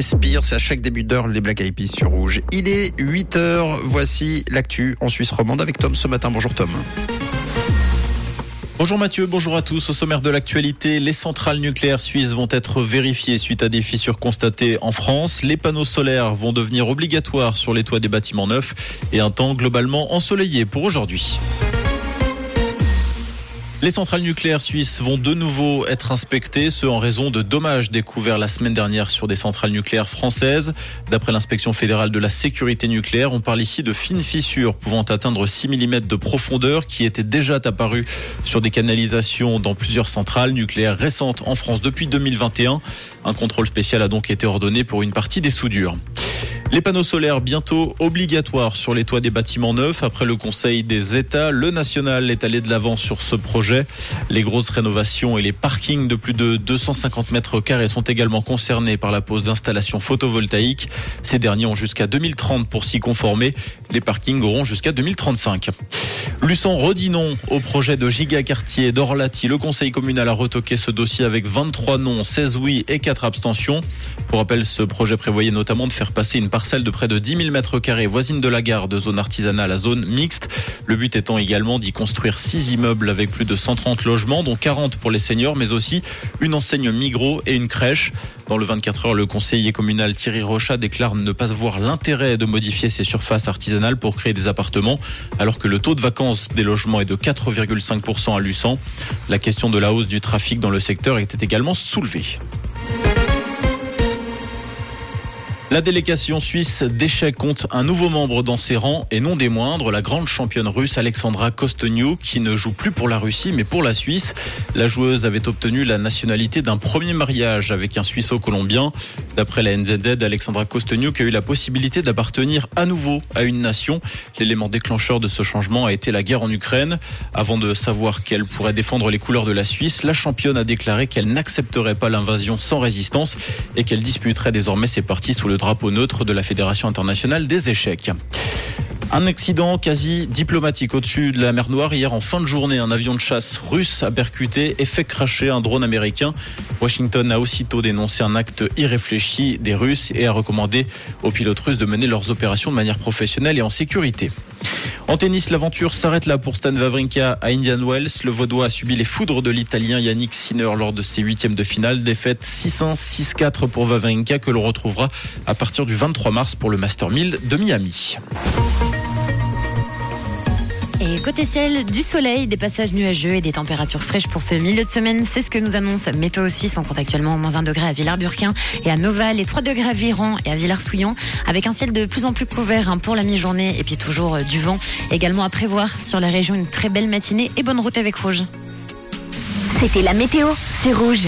C'est à chaque début d'heure les Black Eyed sur Rouge. Il est 8 heures. Voici l'actu en Suisse romande avec Tom ce matin. Bonjour Tom. Bonjour Mathieu, bonjour à tous. Au sommaire de l'actualité, les centrales nucléaires suisses vont être vérifiées suite à des fissures constatées en France. Les panneaux solaires vont devenir obligatoires sur les toits des bâtiments neufs et un temps globalement ensoleillé pour aujourd'hui. Les centrales nucléaires suisses vont de nouveau être inspectées, ce en raison de dommages découverts la semaine dernière sur des centrales nucléaires françaises. D'après l'inspection fédérale de la sécurité nucléaire, on parle ici de fines fissures pouvant atteindre 6 mm de profondeur qui étaient déjà apparues sur des canalisations dans plusieurs centrales nucléaires récentes en France depuis 2021. Un contrôle spécial a donc été ordonné pour une partie des soudures. Les panneaux solaires bientôt obligatoires sur les toits des bâtiments neufs. Après le Conseil des États, le national est allé de l'avant sur ce projet. Les grosses rénovations et les parkings de plus de 250 mètres carrés sont également concernés par la pose d'installations photovoltaïques. Ces derniers ont jusqu'à 2030 pour s'y conformer. Les parkings auront jusqu'à 2035. Luçon redit non au projet de giga-quartier d'Orlati. Le conseil communal a retoqué ce dossier avec 23 noms, 16 oui et 4 abstentions. Pour rappel, ce projet prévoyait notamment de faire passer une parcelle de près de 10 000 mètres carrés voisine de la gare de zone artisanale à zone mixte. Le but étant également d'y construire 6 immeubles avec plus de 130 logements, dont 40 pour les seniors, mais aussi une enseigne Migros et une crèche. Dans le 24 heures, le conseiller communal Thierry Rochat déclare ne pas voir l'intérêt de modifier ces surfaces artisanales pour créer des appartements, alors que le taux de vacances des logements est de 4,5% à Luçon. La question de la hausse du trafic dans le secteur était également soulevée. La délégation suisse d'échecs compte un nouveau membre dans ses rangs et non des moindres, la grande championne russe Alexandra Kosteniuk qui ne joue plus pour la Russie mais pour la Suisse. La joueuse avait obtenu la nationalité d'un premier mariage avec un Suisse-Colombien. D'après la NZZ, Alexandra Kosteniuk a eu la possibilité d'appartenir à nouveau à une nation. L'élément déclencheur de ce changement a été la guerre en Ukraine. Avant de savoir qu'elle pourrait défendre les couleurs de la Suisse, la championne a déclaré qu'elle n'accepterait pas l'invasion sans résistance et qu'elle disputerait désormais ses parties sous le drapeau neutre de la Fédération internationale des échecs. Un accident quasi diplomatique au-dessus de la mer Noire. Hier, en fin de journée, un avion de chasse russe a percuté et fait cracher un drone américain. Washington a aussitôt dénoncé un acte irréfléchi des Russes et a recommandé aux pilotes russes de mener leurs opérations de manière professionnelle et en sécurité. En tennis, l'aventure s'arrête là pour Stan Wawrinka à Indian Wells. Le Vaudois a subi les foudres de l'Italien Yannick Sinner lors de ses huitièmes de finale. Défaite 6-1, 6-4 pour Wawrinka que l'on retrouvera à partir du 23 mars pour le Master 1000 de Miami. Et côté ciel, du soleil, des passages nuageux et des températures fraîches pour ce milieu de semaine. C'est ce que nous annonce Météo Suisse. On compte actuellement au moins 1 degré à Villars-Burquin et à Noval et 3 degrés à Viran et à Villars-Souillon avec un ciel de plus en plus couvert hein, pour la mi-journée et puis toujours euh, du vent. Également à prévoir sur la région une très belle matinée et bonne route avec Rouge. C'était la météo, c'est Rouge.